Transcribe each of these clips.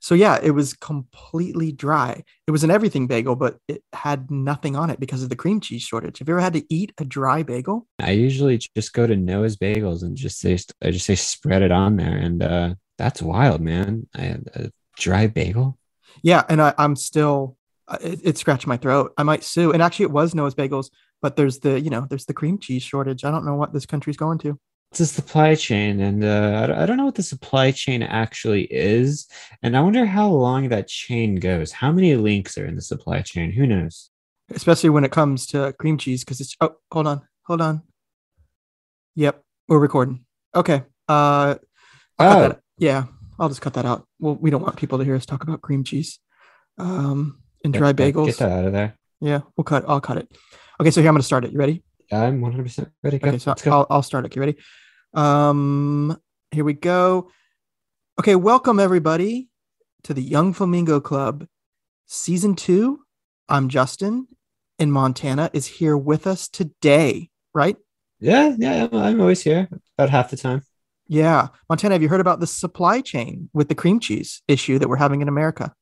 So yeah, it was completely dry. It was an everything bagel, but it had nothing on it because of the cream cheese shortage. Have you ever had to eat a dry bagel? I usually just go to Noah's Bagels and just say I just say spread it on there, and uh, that's wild, man. I had a dry bagel. Yeah, and I, I'm still uh, it, it scratched my throat. I might sue. And actually, it was Noah's Bagels, but there's the you know there's the cream cheese shortage. I don't know what this country's going to. It's a supply chain, and uh, I don't know what the supply chain actually is, and I wonder how long that chain goes. How many links are in the supply chain? Who knows? Especially when it comes to cream cheese, because it's oh hold on, hold on. Yep, we're recording. Okay. Uh, Oh. yeah, I'll just cut that out. Well, we don't want people to hear us talk about cream cheese, um, and dry Get- bagels. Get that out of there. Yeah, we'll cut. I'll cut it. Okay, so here I'm going to start it. You ready? I'm 100% ready. Go. Okay, so. I'll, I'll start it. You ready? Um, here we go. Okay, welcome everybody to the Young Flamingo Club, season two. I'm Justin, and Montana is here with us today. Right? Yeah, yeah, I'm, I'm always here about half the time. Yeah, Montana. Have you heard about the supply chain with the cream cheese issue that we're having in America?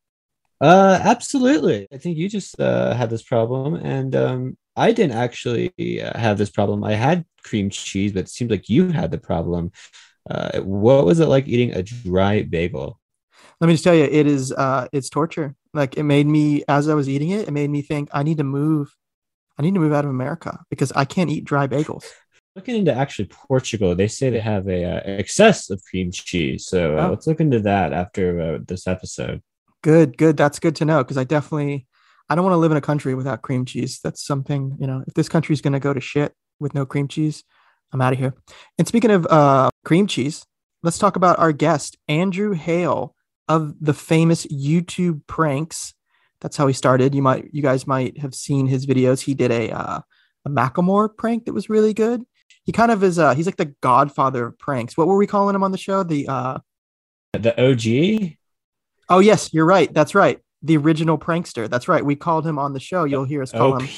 Uh, absolutely. I think you just uh, had this problem, and um, I didn't actually uh, have this problem. I had cream cheese, but it seems like you had the problem. Uh, what was it like eating a dry bagel? Let me just tell you, it is uh, it's torture. Like it made me as I was eating it, it made me think I need to move. I need to move out of America because I can't eat dry bagels. Looking into actually Portugal, they say they have a uh, excess of cream cheese. So uh, Oh. let's look into that after uh, this episode. Good, good. That's good to know because I definitely I don't want to live in a country without cream cheese. That's something, you know, if this country's gonna go to shit with no cream cheese, I'm out of here. And speaking of uh cream cheese, let's talk about our guest, Andrew Hale of the famous YouTube pranks. That's how he started. You might you guys might have seen his videos. He did a uh a Macklemore prank that was really good. He kind of is uh he's like the godfather of pranks. What were we calling him on the show? The uh The OG? Oh yes, you're right. That's right. The original prankster. That's right. We called him on the show. You'll hear us call OP. him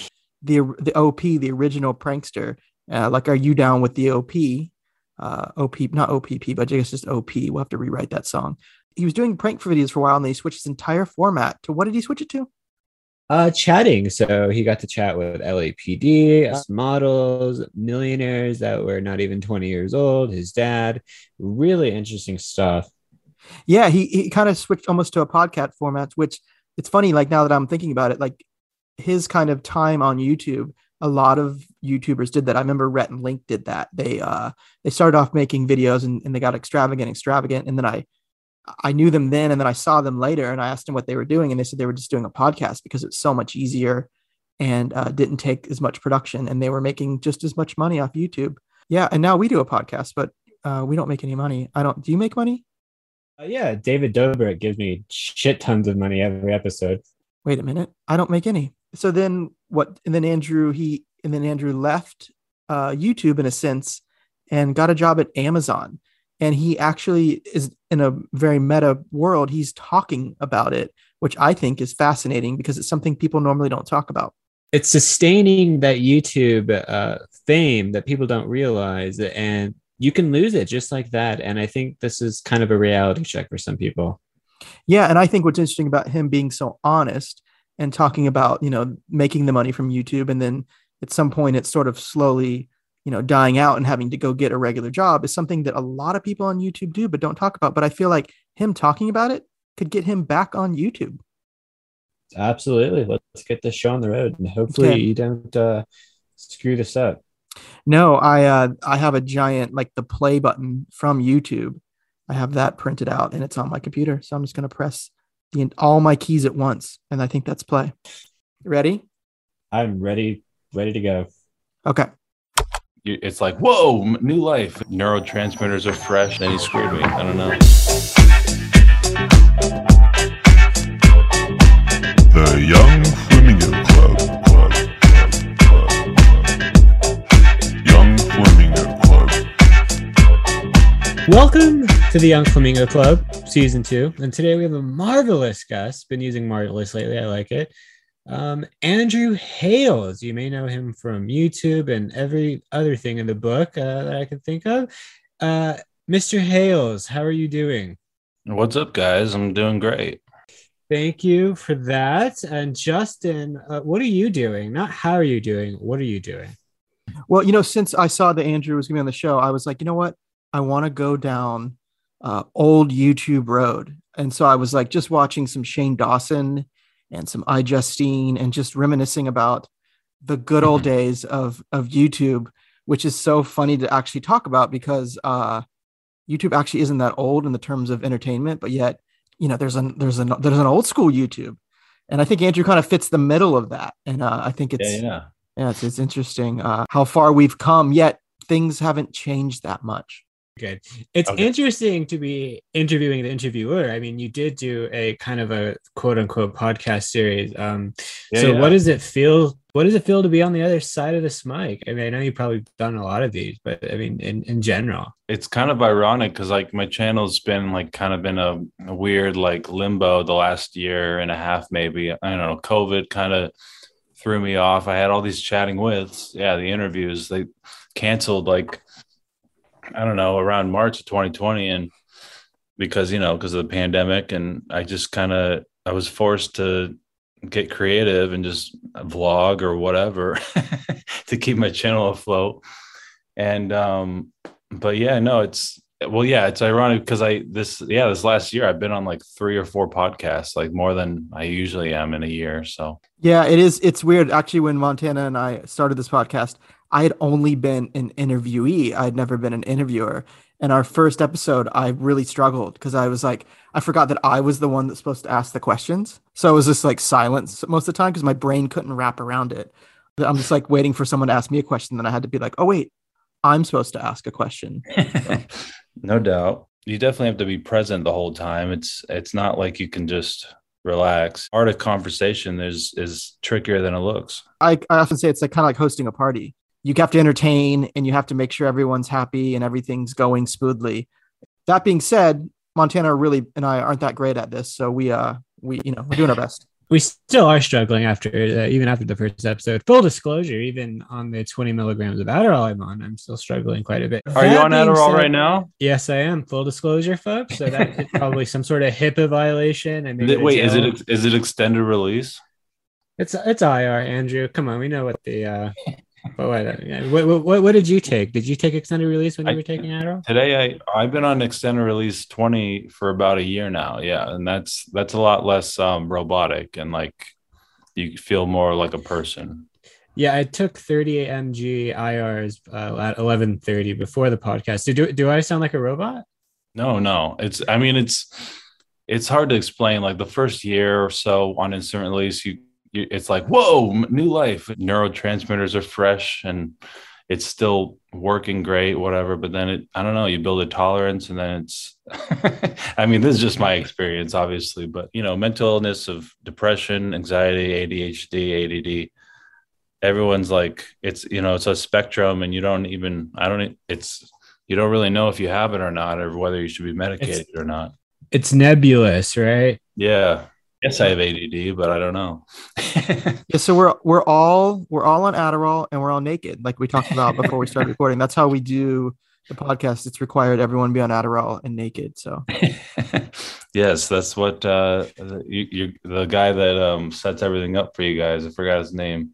the the OP, the original prankster. Uh, like, are you down with the OP? Uh, OP, not OPP, but I guess just OP. We'll have to rewrite that song. He was doing prank for videos for a while, and then he switched his entire format to what did he switch it to? Uh, chatting. So he got to chat with LAPD, models, millionaires that were not even 20 years old, his dad. Really interesting stuff. Yeah, he he kind of switched almost to a podcast format, which it's funny. Like now that I'm thinking about it, like his kind of time on YouTube, a lot of YouTubers did that. I remember Rhett and Link did that. They uh they started off making videos and, and they got extravagant, extravagant, and then I I knew them then, and then I saw them later, and I asked them what they were doing, and they said they were just doing a podcast because it's so much easier and uh, didn't take as much production, and they were making just as much money off YouTube. Yeah, and now we do a podcast, but uh, we don't make any money. I don't. Do you make money? Uh, yeah, David Dobrik gives me shit tons of money every episode. wait a minute. I don't make any. So then what? And then andrew he and then andrew left uh, youtube in a sense and got a job at amazon. And he actually is in a very meta world. He's talking about it which i think is fascinating because it's something people normally don't talk about. It's sustaining that YouTube uh, fame that people don't realize, and you can lose it just like that. And I think this is kind of a reality check for some people. yeah and i think what's interesting about him being so honest and talking about you know making the money from youtube and then at some point it's sort of slowly you know dying out and having to go get a regular job is something that a lot of people on youtube do but don't talk about but i feel like him talking about it could get him back on youtube Absolutely. Let's get this show on the road, and hopefully Okay. you don't uh, screw this up. No i uh i have a giant like the play button from youtube i have that printed out and it's on my computer so i'm just going to press the all my keys at once and i think that's play ready I'm ready, ready to go. okay It's like, whoa, new life. Neurotransmitters are fresh. Then he screwed me. I don't know. The Young Welcome to the Young Flamingo Club, season two. And today we have a marvelous guest. Been using marvelous lately. I like it. Um, Andrew Hales. You may know him from YouTube and every other thing in the book uh, that I can think of. Uh, Mr. Hales, how are you doing? What's up, guys? I'm doing great. Thank you for that. And Justin, uh, what are you doing? Not how are you doing? What are you doing? Well, you know, since I saw that Andrew was going to be on the show, I was like, you know what? I want to go down uh, old YouTube road. And so I was like just watching some Shane Dawson and some iJustine and just reminiscing about the good old Mhm. days of of YouTube, which is so funny to actually talk about because uh, YouTube actually isn't that old in the terms of entertainment, but yet you know there's an there's an there's an old school YouTube, and I think Andrew kind of fits the middle of that, and uh, I think it's yeah, yeah. yeah, it's, it's interesting uh, how far we've come, yet things haven't changed that much. Good. It's Okay. interesting to be interviewing the interviewer. I mean, you did do a kind of a quote unquote podcast series. Um, Yeah, so yeah. what does it feel? What does it feel to be on the other side of this mic? I mean, I know you've probably done a lot of these, but I mean, in, in general, it's kind of ironic because like my channel's been like kind of in a, a weird like limbo the last year and a half maybe i don't know covid kind of threw me off i had all these chatting with yeah the interviews they canceled like i don't know around march of 2020 and because you know because of the pandemic and i just kind of i was forced to get creative and just vlog or whatever to keep my channel afloat and um but yeah no it's well yeah it's ironic because i this yeah this last year i've been on like three or four podcasts like more than i usually am in a year so Yeah, it is. It's weird. Actually, when Montana and I started this podcast, I had only been an interviewee. I had never been an interviewer. And our first episode, I really struggled because I was like, I forgot that I was the one that's supposed to ask the questions. So it was just like silence most of the time because my brain couldn't wrap around it. I'm just like waiting for someone to ask me a question. Then I had to be like, oh, wait, I'm supposed to ask a question. no doubt you definitely have to be present the whole time it's it's not like you can just relax art of conversation is is trickier than it looks I, I often say it's like kind of like hosting a party. You have to entertain and you have to make sure everyone's happy and everything's going smoothly. That being said, Montana really and I aren't that great at this, so we uh we you know we're doing our best. we still are struggling after uh, even after the first episode. Full disclosure, even on the 20 milligrams of Adderall I'm on, I'm still struggling quite a bit. are you on adderall said- right now Yes, I am. Full disclosure, folks. So that is probably some sort of HIPAA violation. I mean, wait is it is it extended release It's it's IR, Andrew. Come on, we know what the uh. What, what, what, what, did you take? Did you take extended release when you I- were taking Adderall? Today I I've been on extended release 20 for about a year now. Yeah, and that's that's a lot less um robotic and like you feel more like a person. Yeah, I took 38 mg IRs uh, at 11:30 before the podcast. Do do I sound like a robot? No, no. It's I mean it's it's hard to explain like the first year or so on instant release you it's like whoa, new life. Neurotransmitters are fresh and it's still working great whatever but then it i don't know you build a tolerance and then it's i mean this is just my experience obviously but you know mental illness of depression anxiety adhd add everyone's like it's you know it's a spectrum and you don't even i don't it's you don't really know if you have it or not or whether you should be medicated or not It's nebulous, right? yeah yes i have add but i don't know Yeah, so we're we're all we're all on Adderall and we're all naked, like we talked about before we started recording. That's how we do the podcast. It's required everyone be on Adderall and naked. So yes, that's what uh, you, you the guy that um, sets everything up for you guys. I forgot his name.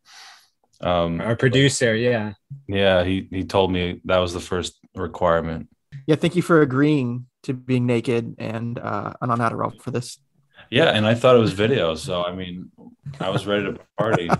Um, Our producer, yeah. yeah, he he told me that was the first requirement. yeah, thank you for agreeing to being naked and uh and on Adderall for this. Yeah, and I thought it was video, so I mean, I was ready to party.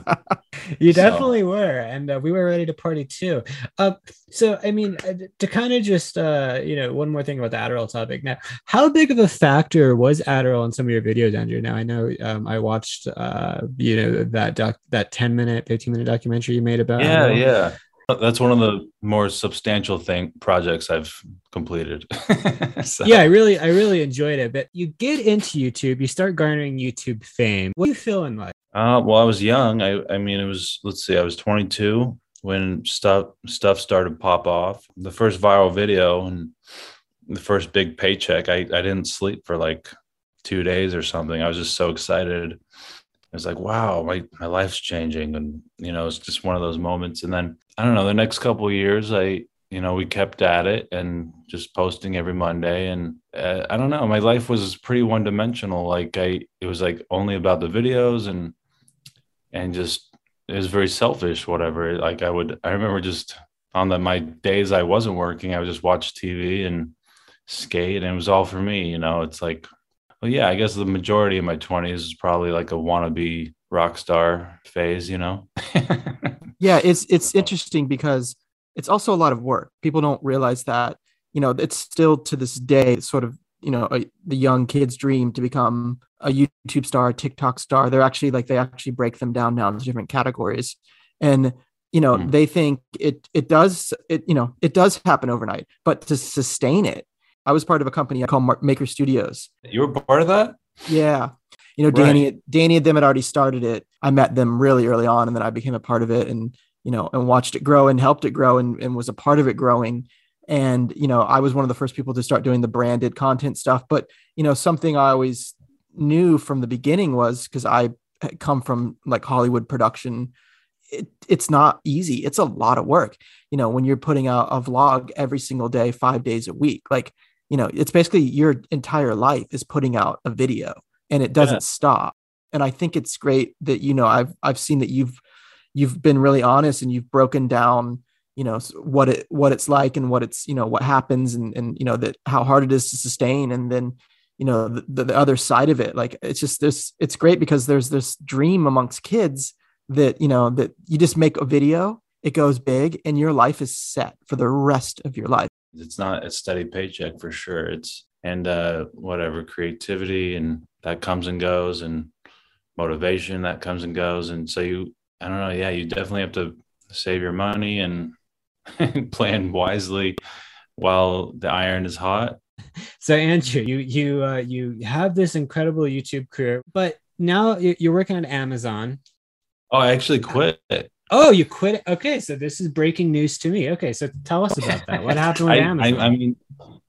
You So- definitely were, and uh, we were ready to party too. Uh, so, I mean, uh, to kind of just, uh, you know, one more thing about the Adderall topic. Now, how big of a factor was Adderall in some of your videos, Andrew? Now, I know um, I watched, uh, you know, that doc, that ten minute, fifteen minute documentary you made about. yeah, Adderall. yeah. That's one of the more substantial thing projects I've completed. So- Yeah, I really, I really enjoyed it. But you get into YouTube, you start garnering YouTube fame. What are you feeling like? Uh, well, I was young. I, I mean, it was, let's see, I was 22 when stuff, stuff started pop off. The first viral video and the first big paycheck, I, I didn't sleep for like two days or something. I was just so excited. I was like, wow, my, my life's changing. And, you know, it's just one of those moments. And then I don't know, the next couple years, I, you know, we kept at it and just posting every Monday. And uh, I don't know, my life was pretty one dimensional. Like I, it was like only about the videos and, and just, it was very selfish, whatever. Like I would, I remember just on the, my days I wasn't working, I would just watch TV and skate and it was all for me. You know, it's like, well, yeah, I guess the majority of my 20s is probably like a wannabe rock star phase, you know? yeah it's it's interesting because it's also a lot of work people don't realize that you know it's still to this day sort of you know a, the young kid's dream to become a youtube star a tiktok star they're actually like they actually break them down now into different categories and you know mm. they think it it does it you know it does happen overnight but to sustain it i was part of a company called maker studios. You were part of that? Yeah. You know danny right. danny and them had already started it. I met them really early on and then i became a part of it and you know and watched it grow and helped it grow and, and was a part of it growing. And you know i was one of the first people to start doing the branded content stuff. But you know something i always knew from the beginning was because i come from like hollywood production it, it's not easy. It's a lot of work. You know when you're putting out a vlog every single day five days a week like you know it's basically your entire life is putting out a video and it doesn't yeah. stop. And i think it's great that you know i've i've seen that you've you've been really honest and you've broken down you know what it what it's like and what it's you know what happens and and you know that how hard it is to sustain. And then you know the, the other side of it like it's just this it's great because there's this dream amongst kids that you know that you just make a video it goes big and your life is set for the rest of your life it's not a steady paycheck for sure. It's and uh, whatever creativity and that comes and goes and motivation that comes and goes. And so you i don't know yeah you definitely have to save your money and plan wisely while the iron is hot. So andrew you you uh, you have this incredible youtube career but now you're working on amazon. Oh i actually quit Oh, you quit. Okay, so this is breaking news to me. Okay, so tell us about that. What happened with I, Amazon? I, I mean,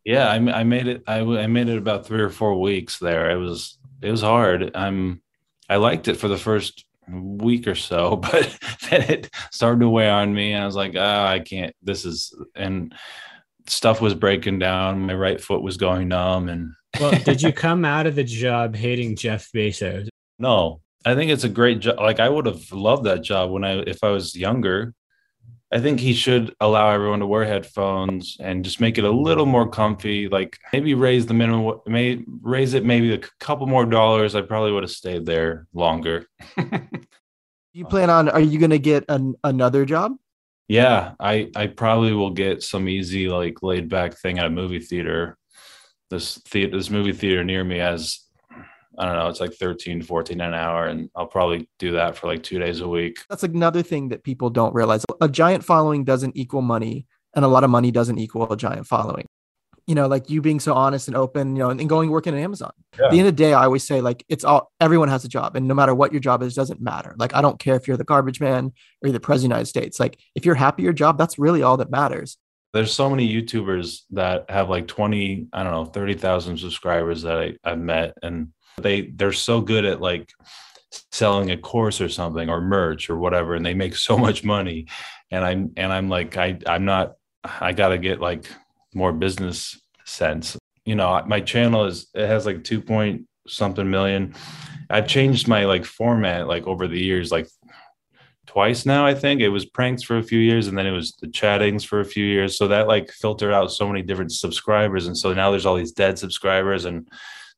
yeah, I, I made it. I, I made it about three or four weeks there. It was it was hard. I'm I liked it for the first week or so, but then it started to weigh on me. And I was like, oh, I can't. This is and stuff was breaking down. My right foot was going numb. And well, did you come out of the job hating Jeff Bezos? No, I think it's a great job. Like I would have loved that job when I if I was younger. I think he should allow everyone to wear headphones and just make it a little more comfy. Like maybe raise the minimum, may raise it maybe a couple more dollars. I probably would have stayed there longer. you plan on? Are you going to get an, another job? Yeah, I I probably will get some easy like laid back thing at a movie theater. This theater, this movie theater near me has I don't know, it's like 13, 14 an hour. And I'll probably do that for like two days a week. That's another thing that people don't realize. A giant following doesn't equal money, and a lot of money doesn't equal a giant following. You know, like you being so honest and open, you know, and, and going working at Amazon. Yeah. At the end of the day, I always say, like, it's all everyone has a job, and no matter what your job is, doesn't matter. Like, I don't care if you're the garbage man or you're the president of the United States. Like, if you're happy your job, that's really all that matters there's so many YouTubers that have like 20, I don't know, 30,000 subscribers that I, I've met. And they they're so good at like selling a course or something or merch or whatever and they make so much money. And i'm and i'm like i i'm not i gotta get like more business sense. You know my channel is it has like 2 point something million. I've changed my like format like over the years like twice now i think. It was pranks for a few years and then it was the chattings for a few years. So that like filtered out so many different subscribers and so now there's all these dead subscribers and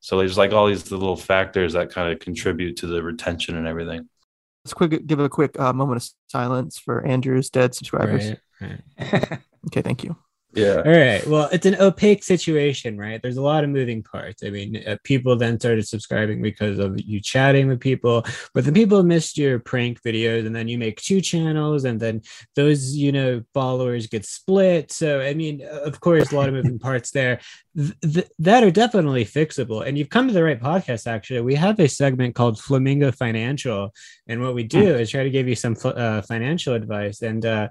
so there's like all these little factors that kind of contribute to the retention and everything. Let's quick give a quick uh, moment of silence for Andrew's dead subscribers. Right, right. okay, thank you. Yeah. All right. Well, it's an opaque situation, right? There's a lot of moving parts. I mean, uh, people then started subscribing because of you chatting with people, but the people missed your prank videos, and then you make two channels, and then those, you know, followers get split. So, I mean, of course, a lot of moving parts there th- th- that are definitely fixable. And you've come to the right podcast, actually. We have a segment called Flamingo Financial, and what we do hmm. is try to give you some uh, financial advice. And uh,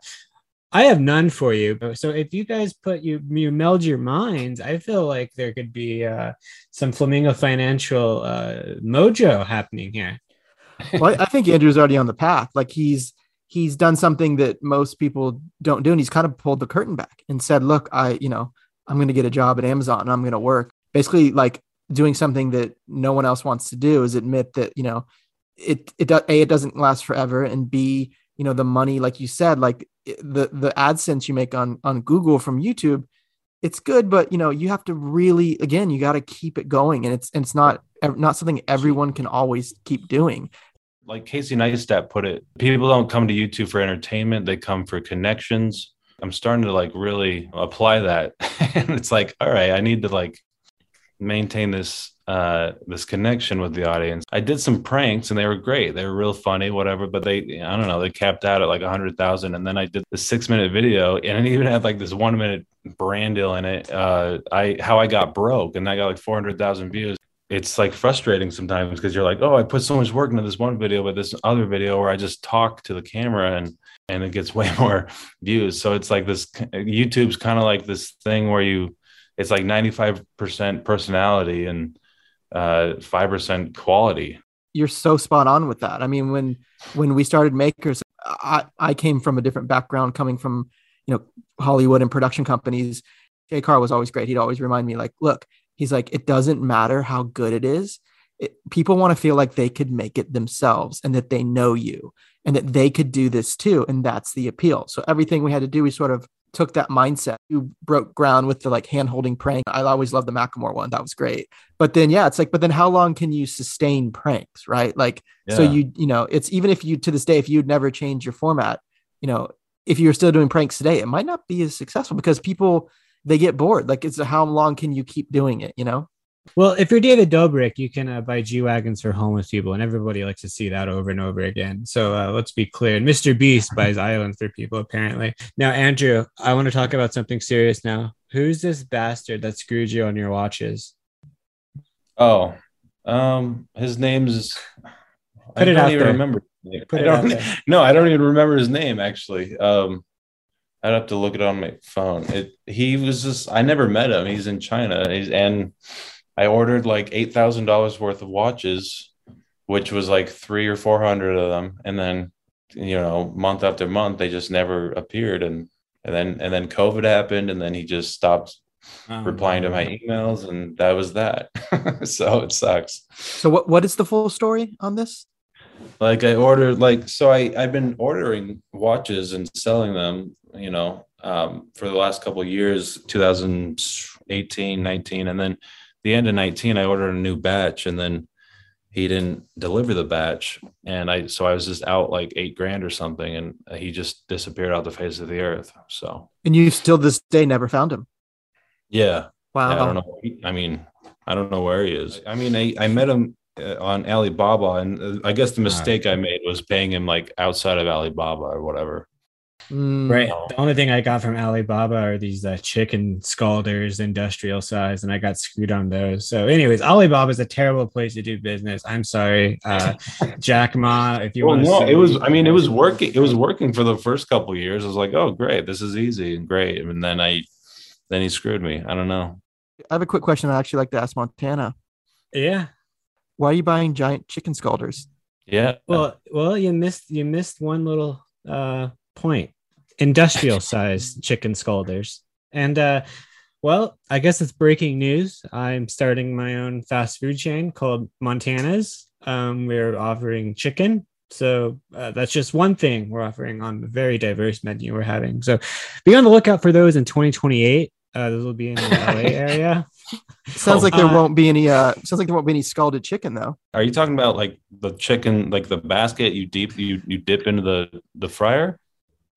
I have none for you. So if you guys put you you meld your minds, I feel like there could be uh, some Flamingo financial uh, mojo happening here. well, I think Andrew's already on the path. Like he's he's done something that most people don't do and he's kind of pulled the curtain back and said look i you know i'm going to get a job at amazon and i'm going to work basically like doing something that no one else wants to do is admit that you know it it a it doesn't last forever and b you know the money like you said like the the adsense you make on on google from youtube it's good but you know you have to really again you got to keep it going and it's and it's not not something everyone can always keep doing like Casey Neistat put it, people don't come to YouTube for entertainment, they come for connections. I'm starting to like really apply that. and it's like, all right, I need to like maintain this uh this connection with the audience. I did some pranks and they were great. They were real funny, whatever, but they I don't know, they capped out at like a hundred thousand. And then I did the six minute video and it even had like this one minute brand deal in it. Uh I how I got broke and I got like four hundred thousand views it's like frustrating sometimes because you're like, oh, I put so much work into this one video, but this other video where I just talk to the camera and and it gets way more views. So it's like this YouTube's kind of like this thing where you it's like 95% personality and uh 5% quality. You're so spot on with that. I mean, when when we started Makers, I, I came from a different background coming from, you know, Hollywood and production companies. Shay Carl was always great. He'd always remind me, like, look, He's like, it doesn't matter how good it is. It, people want to feel like they could make it themselves and that they know you and that they could do this too. And that's the appeal. So everything we had to do, we sort of took that mindset. You broke ground with the like hand holding prank. I always loved the Macklemore one. That was great. But then, yeah, it's like, but then how long can you sustain pranks? Right. Like, yeah. so you, you know, it's even if you to this day, if you'd never change your format, you know, if you're still doing pranks today, it might not be as successful because people they get bored. Like it's how long can you keep doing it? You know. Well, if you're David Dobrik, you can uh, buy G wagons for homeless people, and everybody likes to see that over and over again. So uh, let's be clear. And Mr. Beast buys islands for people, apparently. Now, Andrew, I want to talk about something serious now. Who's this bastard that screwed you on your watches? Oh, um, his name's. Put I it don't even there. remember. Put I don't, no, I don't even remember his name actually. Um, I'd have to look it on my phone. It he was just I never met him. He's in China. He's and I ordered like eight thousand dollars worth of watches, which was like three or four hundred of them, and then you know month after month they just never appeared, and and then and then COVID happened, and then he just stopped oh, replying to my emails, and that was that. so it sucks. So what what is the full story on this? like i ordered like so i i've been ordering watches and selling them you know um, for the last couple years 2018 19 and then the end of 19 i ordered a new batch and then he didn't deliver the batch. And i so i was just out like eight grand or something and he just disappeared off the face of the earth. So. And you still this day never found him? Yeah. Wow. I don't know. I mean i don't know where he is. I mean i, I met him uh, on Alibaba, and uh, I guess the mistake I made was paying him like outside of Alibaba or whatever. Mm. Right. The only thing I got from Alibaba are these uh, chicken scalders, industrial size, and I got screwed on those. So, anyways, Alibaba is a terrible place to do business. I'm sorry, uh, Jack Ma. If you well, want, no, it was. I mean, it was working. It was working for the first couple years. I was like, oh, great, this is easy and great. And then I, then he screwed me. I don't know. I have a quick question. I actually like to ask Montana. Yeah why are you buying giant chicken scalders? Yeah. Well, well, you missed you missed one little uh point. Industrial sized chicken scalders. And uh well, I guess it's breaking news. I'm starting my own fast food chain called Montana's. Um, we're offering chicken. So uh, that's just one thing we're offering on the very diverse menu we're having. So be on the lookout for those in 2028. Uh, those will be in the LA area. sounds like there uh, won't be any. Uh, sounds like there won't be any scalded chicken though. Are you talking about like the chicken, like the basket you deep you you dip into the the fryer?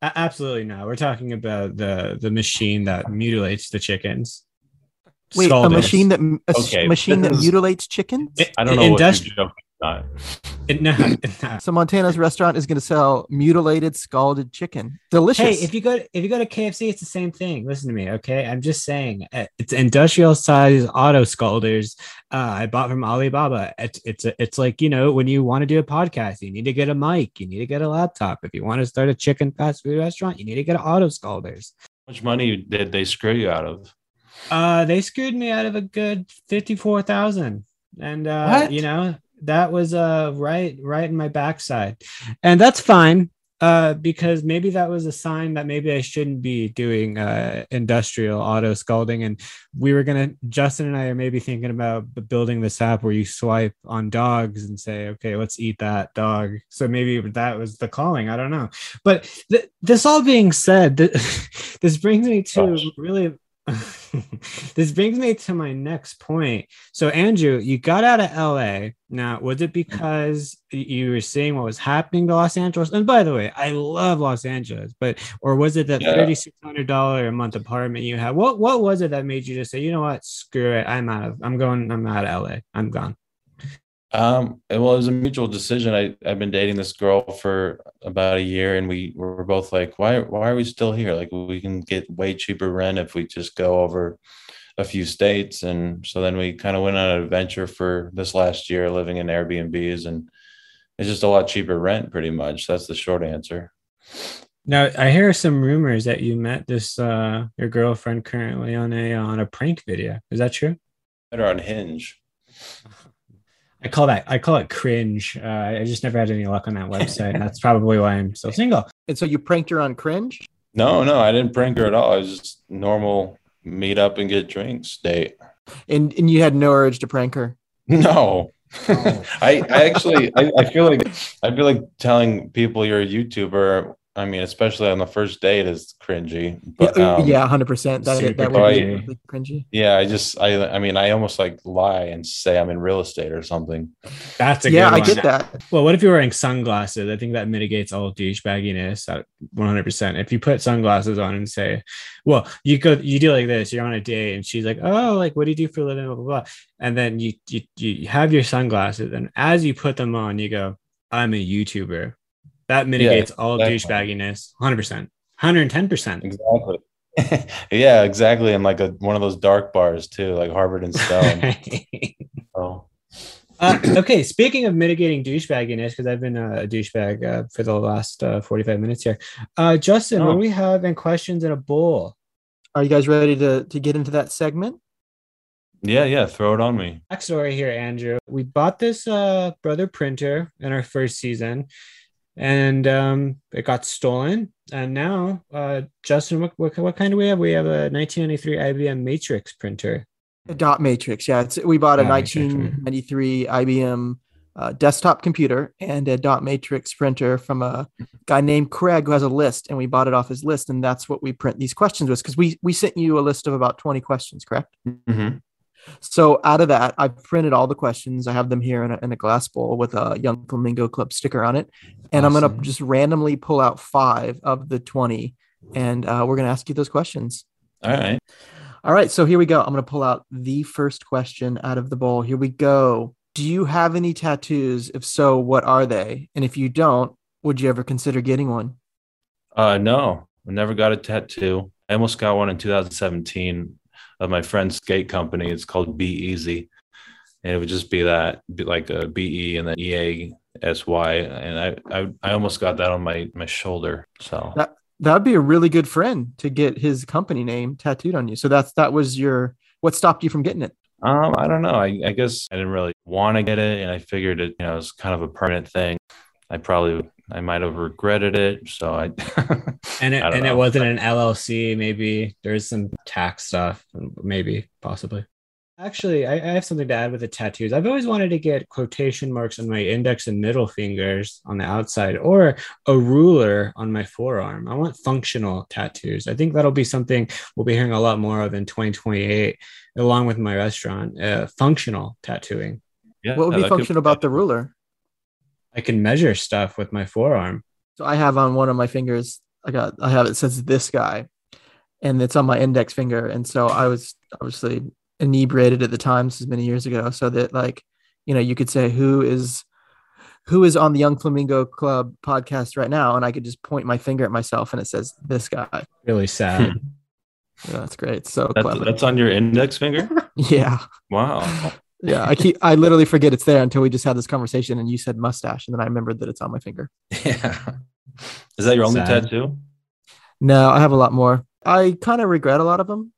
Absolutely not. We're talking about the the machine that mutilates the chickens. Wait, Scalded. a machine that a okay. machine that mutilates chickens? I don't know Industri- what you're not. It, no, no. So Montana's restaurant is going to sell mutilated scalded chicken. Delicious. Hey, if you go to, if you go to KFC, it's the same thing. Listen to me, okay? I'm just saying uh, it's industrial size auto scalders. Uh, I bought from Alibaba. It's it's a, it's like you know when you want to do a podcast, you need to get a mic, you need to get a laptop. If you want to start a chicken fast food restaurant, you need to get auto scalders. How much money did they screw you out of? Uh, they screwed me out of a good fifty-four thousand, and uh, what? you know that was uh right right in my backside and that's fine Uh, because maybe that was a sign that maybe I shouldn't be doing uh, industrial auto scalding. And we were gonna, Justin and I are maybe thinking about building this app where you swipe on dogs and say, okay, let's eat that dog. So maybe that was the calling. I don't know. But th- this all being said, th- this brings me to really. this brings me to my next point. So, Andrew, you got out of LA. Now, was it because you were seeing what was happening to Los Angeles? And by the way, I love Los Angeles, but or was it that Yeah. thirty six hundred dollar a month apartment you had? What what was it that made you just say, you know what, screw it, I'm out of, I'm going, I'm out of LA, I'm gone. Um, well, it was a mutual decision. I, I've been dating this girl for about a year, and we were both like, why, why are we still here? Like, we can get way cheaper rent if we just go over a few states. And so then we kind of went on an adventure for this last year, living in Airbnbs, and it's just a lot cheaper rent, pretty much. That's the short answer. Now, I hear some rumors that you met this uh your girlfriend currently on a on a prank video. Is that true? Better on Hinge. I call that I call it cringe. Uh, I just never had any luck on that website. That's probably why I'm still single. And so you pranked her on cringe? No, no, I didn't prank her at all. It was just normal meet up and get drinks date. And and you had no urge to prank her. No. Oh. I, I actually I, I feel like I feel like telling people you're a YouTuber, I mean, especially on the first date is cringy. But yeah, um, yeah, hundred percent. That super that would be cringy. really cringy. yeah, I just I I mean I almost like lie and say I'm in real estate or something. That's a Yeah, good I one. get that. Well, what if you're wearing sunglasses? I think that mitigates all douchebagginess at 100%. If you put sunglasses on and say, well, you go, you do like this, you're on a date and she's like, oh, like, what do you do for a living? Blah, blah, blah. And then you, you, you have your sunglasses and as you put them on, you go, I'm a YouTuber. That mitigates all exactly. douchebagginess 100%, 110%. Exactly. yeah, exactly. And like a one of those dark bars too, like Harvard and Stone. oh. Uh, okay, speaking of mitigating douchebagginess, because I've been a douchebag uh, for the last uh, 45 minutes here. Uh, Justin, what Oh. do we have in questions in a bowl? Are you guys ready to to get into that segment? Yeah, yeah, throw it on me. Backstory here, Andrew. We bought this uh, brother printer in our first season, and um, it got stolen. And now, uh, Justin, what, what, what kind do we have? We have a 1993 IBM Matrix printer. A dot matrix. Yeah, it's, we bought a Dot matrix, right. 1993 IBM uh, desktop computer and a dot matrix printer from a guy named Craig who has a list, and we bought it off his list, and that's what we print these questions with. Because we we sent you a list of about 20 questions, correct? Mhm. So out of that, I've printed all the questions. I have them here in a, in a glass bowl with a Young Flamingo Club sticker on it. And I'm going to just randomly pull out five of the 20 and uh, we're going to ask you those questions. All right. All right. So here we go. I'm going to pull out the first question out of the bowl. Here we go. Do you have any tattoos? If so, what are they? And if you don't, would you ever consider getting one? Uh, no, I never got a tattoo. I almost got one in 2017 of my friend's skate company. It's called Be Easy, and it would just be that, be like a B E and then E A S Y, and I, I I almost got that on my my shoulder. So That that'd be a really good friend to get his company name tattooed on you. So that's that was your what stopped you from getting it? um, I don't know. I, I guess I didn't really want to get it, and I figured it, you know, it was kind of a permanent thing. I probably I might have regretted it. So I And it, I don't and it wasn't an LLC. Maybe there's some tax stuff. Maybe, possibly. Actually, I, I have something to add with the tattoos. I've always wanted to get quotation marks on my index and middle fingers on the outside, or a ruler on my forearm. I want functional tattoos. I think that'll be something we'll be hearing a lot more of in 2028, along with my restaurant. Uh, functional tattooing. yeah, What would be functional about the ruler? I can measure stuff with my forearm. So I have on one of my fingers, I got, I have it says this guy, and it's on my index finger. And so I was obviously inebriated at the time, this is many years ago, so that like, you know, you could say who is, who is on the Young Flamingo Club podcast right now, and I could just point my finger at myself, and it says this guy. Really sad. Yeah, that's great. So That's, clever. that's on your index finger. yeah, Wow. Yeah. I keep, I literally forget it's there until we just had this conversation, and you said mustache, and then I remembered that it's on my finger. Yeah. Is that your only Sad. tattoo? No, I have a lot more. I kind of regret a lot of them.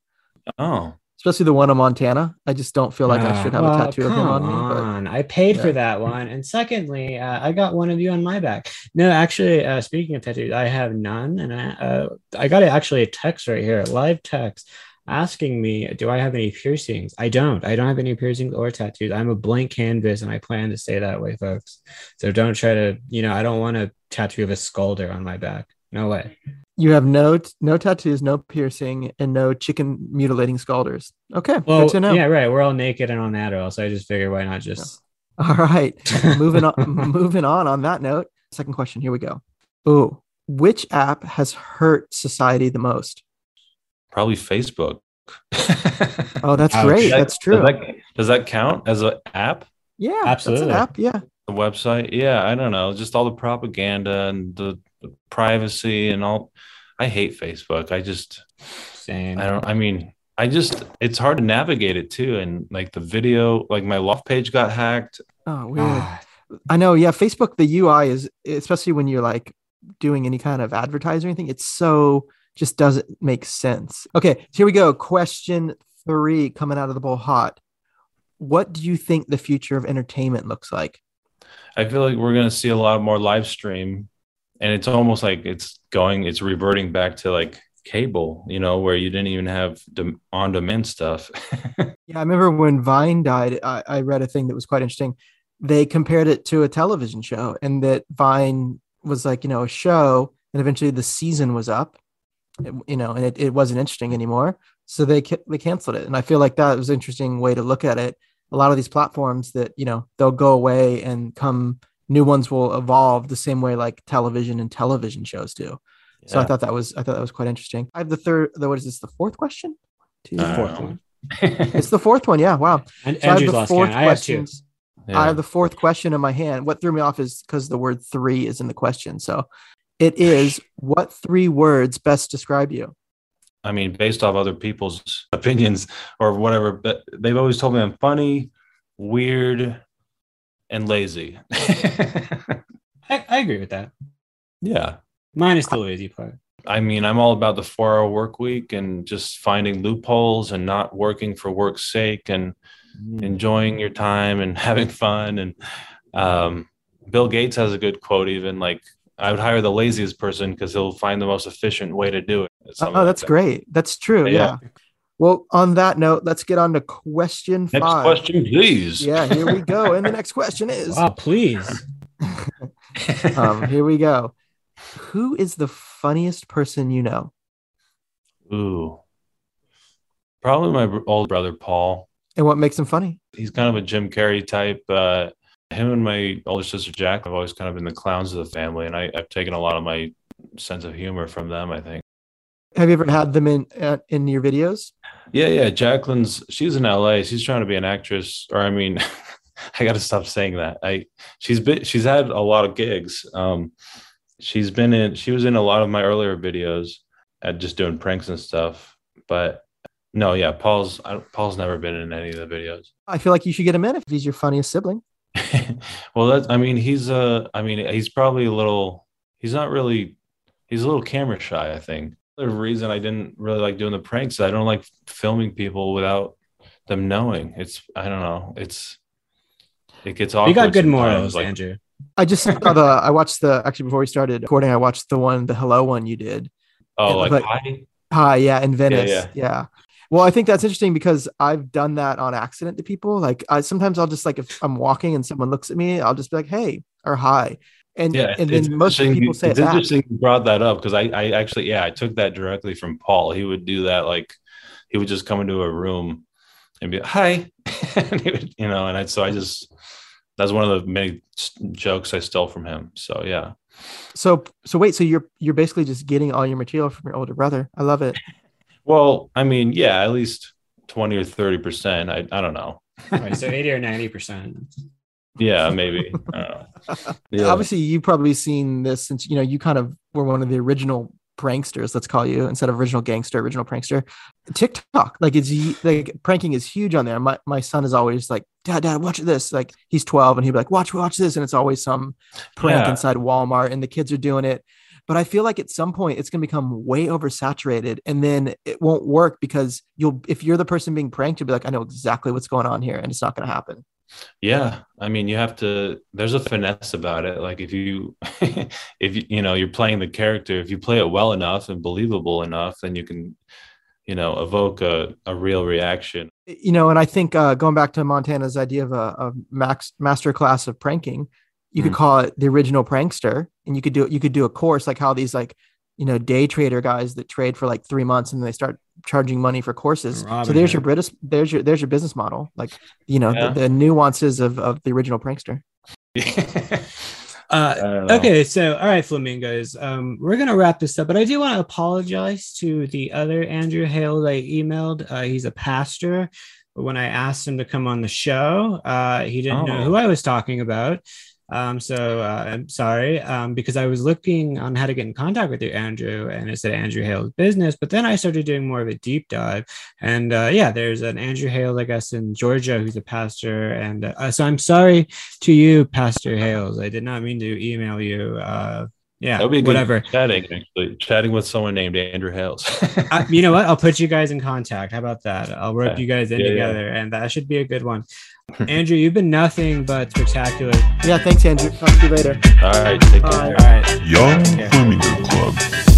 Oh, especially the one of Montana. I just don't feel like I should have a Ah, tattoo of him on come me. But on. I paid for that one. And secondly, uh, I got one of you on my back. No, actually, uh, speaking of tattoos, I have none. And I, uh, I got actually a text right here, live text asking me, do I have any piercings? I don't. I don't have any piercings or tattoos. I'm a blank canvas and I plan to stay that way, folks. So don't try to, you know, I don't want a tattoo of a scalder on my back. No way. you have no no tattoos, no piercing, and no chicken mutilating scalders. Okay, Well, good to know. yeah, right. We're all naked and on Adderall. So I just figured why not just. All right, moving on. moving on. On that note, second question. Here we go. Ooh, which app has hurt society the most? Probably Facebook. Oh, that's Ouch. great. That's true. Does that, does that count as an app? yeah, Absolutely. That's an app. Yeah. The website? Yeah, I don't know. Just all the propaganda and the, the privacy and all. I hate Facebook. I just, Same. I don't, I mean, I just, it's hard to navigate it too. And like the video, like my loft page got hacked. Oh, weird. Ah, I know. Yeah, Facebook. The UI is especially when you're like doing any kind of advertising or anything. It's so just doesn't make sense. Okay, here we go. Question three coming out of the bowl hot. What do you think the future of entertainment looks like? I feel like we're going to see a lot more live stream. And it's almost like it's going, it's reverting back to like cable, you know, where you didn't even have on demand stuff. Yeah, I remember when Vine died. I, I read a thing that was quite interesting. They compared it to a television show, and that Vine was like you know a show, and eventually the season was up, it- you know, and it, it wasn't interesting anymore. So they ca- they canceled it, and I feel like that was an interesting way to look at it. A lot of these platforms that you know they'll go away and come new ones will evolve the same way like television and television shows do. So I thought that was I thought that was quite interesting. I have the third. The, what is this? The fourth question? Two, I fourth one. It's the fourth one. Yeah. Wow. And So I have the lost fourth question. I have two. questions. I have the fourth question in my hand. What threw me off is because the word three is in the question. So it is what three words best describe you? I mean, based off other people's opinions or whatever, but they've always told me I'm funny, weird, and lazy. I, I agree with that. yeah. Minus the lazy part. I mean, I'm all about the four hour work week and just finding loopholes and not working for work's sake and Mm. enjoying your time and having fun. And um, Bill Gates has a good quote, even like, I would hire the laziest person because he'll find the most efficient way to do it. Oh, like that's that. great. That's true. Yeah. Yeah. Well, on that note, let's get on to question Next five. question, please. Yeah, here we go. And the next question is Wow, please. um, here we go. Who is the funniest person you know? Ooh. Probably my br- old brother, Paul. And what makes him funny? He's kind of a Jim Carrey type. Uh, him and my older sister, Jack, have always kind of been the clowns of the family. And I, I've taken a lot of my sense of humor from them, I think. Have you ever had them in uh, in your videos? Yeah, yeah. Jacqueline's, she's in LA. She's trying to be an actress. Or, I mean, I got to stop saying that. I, she's been, she's had a lot of gigs. Um, she's been in, she was in a lot of my earlier videos at just doing pranks and stuff. But no, yeah, Paul's, I, Paul's never been in any of the videos. I feel like you should get him in if he's your funniest sibling. well, that's, I mean, he's, uh, I mean, he's probably a little, he's not really, he's a little camera shy, I think. The reason I didn't really like doing the pranks, is I don't like filming people without them knowing. It's, I don't know, it's, it gets awkward. You got good sometimes, morals, like- Andrew. I just saw the I watched the actually before we started recording, I watched the one, the hello one you did. Oh, Yeah, like, but- hi? Hi, yeah, in Venice. Yeah, yeah. Well, I think that's interesting because I've done that on accident to people. Like I sometimes I'll just like if I'm walking and someone looks at me, I'll just be like, hey, or hi. And Yeah, and then most people say it it's back. interesting you brought that up because I, I actually, yeah, I took that directly from Paul. He would do that, like he would just come into a room and be like, hi, and he would, you know, and I, so I just that's one of the many jokes I stole from him. So yeah, So so wait, so you're you're basically just getting all your material from your older brother. I love it. Well, I mean, yeah, at least twenty or thirty percent. I, I don't know. Right, so 80 or 90%. Yeah, maybe. I don't know. Yeah. Obviously, you've probably seen this since you know you kind of were one of the original pranksters. Let's call you instead of original gangster, original prankster. TikTok, like it's like pranking is huge on there. My my son is always like, Dad, Dad, watch this. Like he's twelve and he'd be like, Watch, watch this, and it's always some prank Yeah. inside Walmart, and the kids are doing it. But I feel like at some point it's going to become way oversaturated and then it won't work because you'll, if you're the person being pranked, you'll be like, I know exactly what's going on here and it's not going to happen. Yeah, I mean, you have to. There's a finesse about it. Like if you, if you, you know, you're playing the character. If you play it well enough and believable enough, then you can, you know, evoke a, a real reaction. You know, and I think uh, going back to Montana's idea of a, a max master class of pranking, you could Mm. call it the original prankster, and you could do you could do a course like how these like you know day trader guys that trade for like three months and they start charging money for courses. so there's Hood. your British there's your there's your business model, like you know Yeah. the, the nuances of of the original prankster. Uh, okay, so all right, flamingos. Um, we're gonna wrap this up, but I do want to apologize to the other Andrew Hale that I emailed. Uh, he's a pastor. But when I asked him to come on the show, uh, he didn't know Oh. who I was talking about. Um, so uh, I'm sorry, um, because I was looking on how to get in contact with you, Andrew, and it said Andrew Hale's business. But then I started doing more of a deep dive, and uh, yeah, there's an Andrew Hale, I guess, in Georgia, who's a pastor, and uh, so I'm sorry to you, Pastor Hales. I did not mean to email you. Uh, yeah, That would be whatever. chatting actually. Chatting with someone named Andrew Hales. I, you know what? I'll put you guys in contact. How about that? I'll rope Okay. you guys in Yeah, yeah. together, and that should be a good one. Andrew, you've been nothing but spectacular. Yeah, thanks, Andrew. Talk to you later. All right, take care. All right. Young Yeah. Flamingo Club.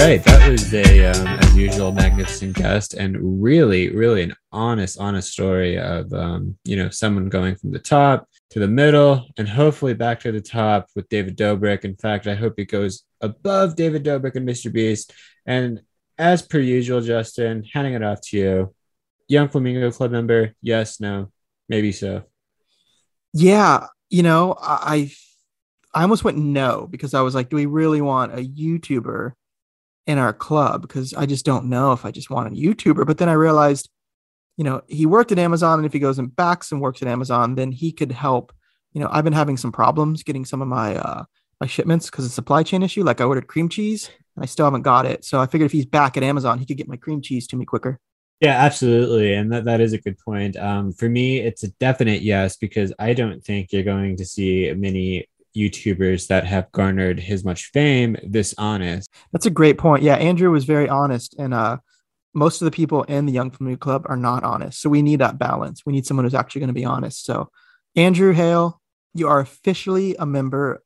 Right, that was a, um, as usual, magnificent guest, and really, really an honest, honest story of, um, you know, someone going from the top to the middle, and hopefully back to the top with David Dobrik. In fact, I hope it goes above David Dobrik and Mr. Beast. And as per usual, Justin, handing it off to you. Young Flamingo Club member? Yes, no, maybe so. Yeah, you know, I I almost went no because I was like, do we really want a YouTuber in our club? Because I just don't know if I just want a YouTuber. But then I realized, you know, he worked at Amazon, and if he goes and backs and works at Amazon, then he could help. You know, I've been having some problems getting some of my uh my shipments because of supply chain issue. Like I ordered cream cheese and I still haven't got it. So I figured if he's back at Amazon, he could get my cream cheese to me quicker. Yeah, absolutely. And that, that is a good point. Um, for me, it's a definite yes, because I don't think you're going to see many YouTubers that have garnered his much fame this honest. That's a great point. Yeah, Andrew was very honest, and uh, most of the people in the Young Flamingo Club are not honest. So we need that balance. We need someone who's actually going to be honest. So, Andrew Hale, you are officially a member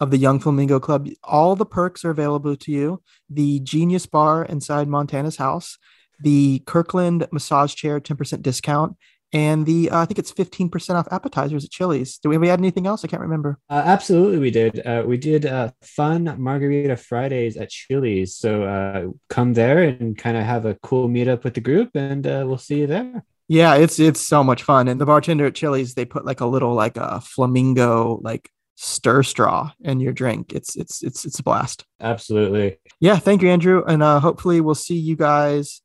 of the Young Flamingo Club. All the perks are available to you. The Genius Bar inside Montana's house, the Kirkland massage chair 10% discount, and the uh, I think it's 15% off appetizers at Chili's. Do we, have we had anything else? I can't remember. Uh, absolutely, we did. Uh, we did uh, fun Margarita Fridays at Chili's. So uh, come there and kind of have a cool meetup with the group, and uh, we'll see you there. Yeah, it's it's so much fun. And the bartender at Chili's, they put like a little like a flamingo like stir straw in your drink. It's it's it's it's a blast. Absolutely. Yeah, thank you, Andrew. And uh hopefully we'll see you guys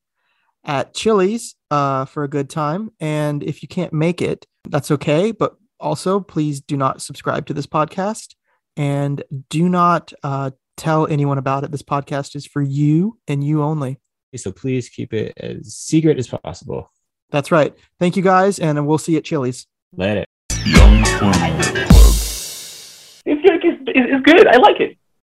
at Chili's uh for a good time. And if you can't make it, that's okay. But also please do not subscribe to this podcast and do not uh tell anyone about it. This podcast is for you and you only. So please keep it as secret as possible. That's right. Thank you guys, and we'll see you at Chili's. Let it. Young Club. It's, it's, it's good. I like it.